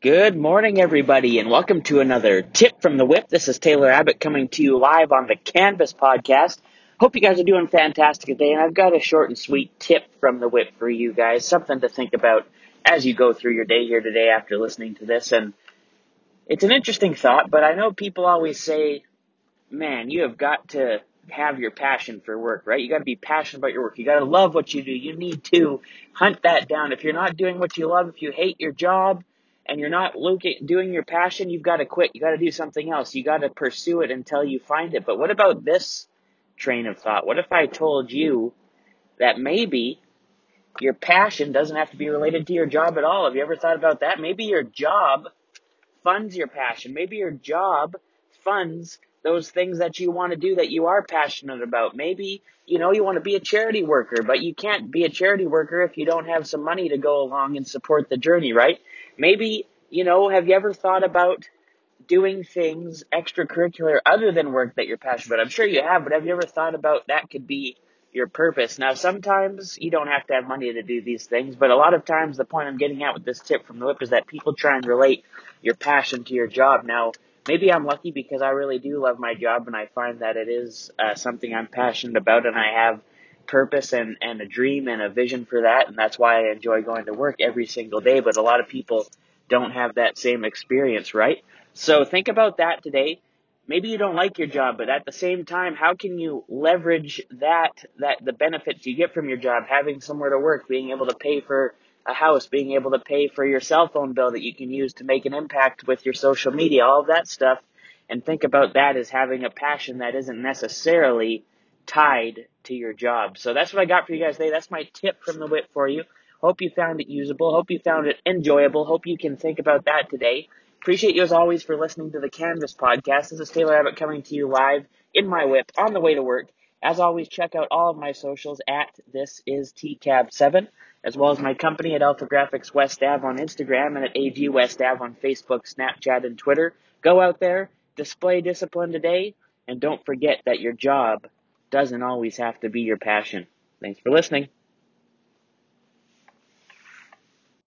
Good morning, everybody, and welcome to another tip from the whip. This is Taylor Abbott coming to you live on the Canvas podcast. Hope you guys are doing fantastic today, and I've got a short and sweet tip from the whip for you guys, something to think about as you go through your day here today after listening to this. And it's an interesting thought, but I know people always say, man, you have got to have your passion for work, right? You got to be passionate about your work. You got to love what you do. You need to hunt that down. If you're not doing what you love, if you hate your job and you're not looking doing your passion, you've got to quit. You got to do something else. You got to pursue it until you find it. But what about this train of thought? What if I told you that maybe your passion doesn't have to be related to your job at all? Have you ever thought about that? Maybe your job funds your passion. Maybe your job funds those things that you want to do that you are passionate about. Maybe, you know, you want to be a charity worker, but you can't be a charity worker if you don't have some money to go along and support the journey, right? Maybe, you know, have you ever thought about doing things extracurricular other than work that you're passionate about? I'm sure you have, but have you ever thought about that could be your purpose? Now, sometimes you don't have to have money to do these things, but a lot of times the point I'm getting at with this tip from the whip is that people try and relate your passion to your job. Now, maybe I'm lucky because I really do love my job and I find that it is uh, something I'm passionate about and I have purpose and, and a dream and a vision for that. And that's why I enjoy going to work every single day. But a lot of people don't have that same experience, right? So think about that today. Maybe you don't like your job, but at the same time, how can you leverage that, that the benefits you get from your job, having somewhere to work, being able to pay for a house, being able to pay for your cell phone bill that you can use to make an impact with your social media, all of that stuff. And think about that as having a passion that isn't necessarily tied to your job. So that's what I got for you guys today. That's my tip from the whip for you. Hope you found it usable. Hope you found it enjoyable. Hope you can think about that today. Appreciate you as always for listening to the Canvas podcast. This is Taylor Abbott coming to you live in my whip on the way to work. As always, check out all of my socials at this is TCAB7 as well as my company at Alpha Graphics West Ave on Instagram and at AG West Ave on Facebook, Snapchat, and Twitter. Go out there, display discipline today, and don't forget that your job doesn't always have to be your passion. Thanks for listening.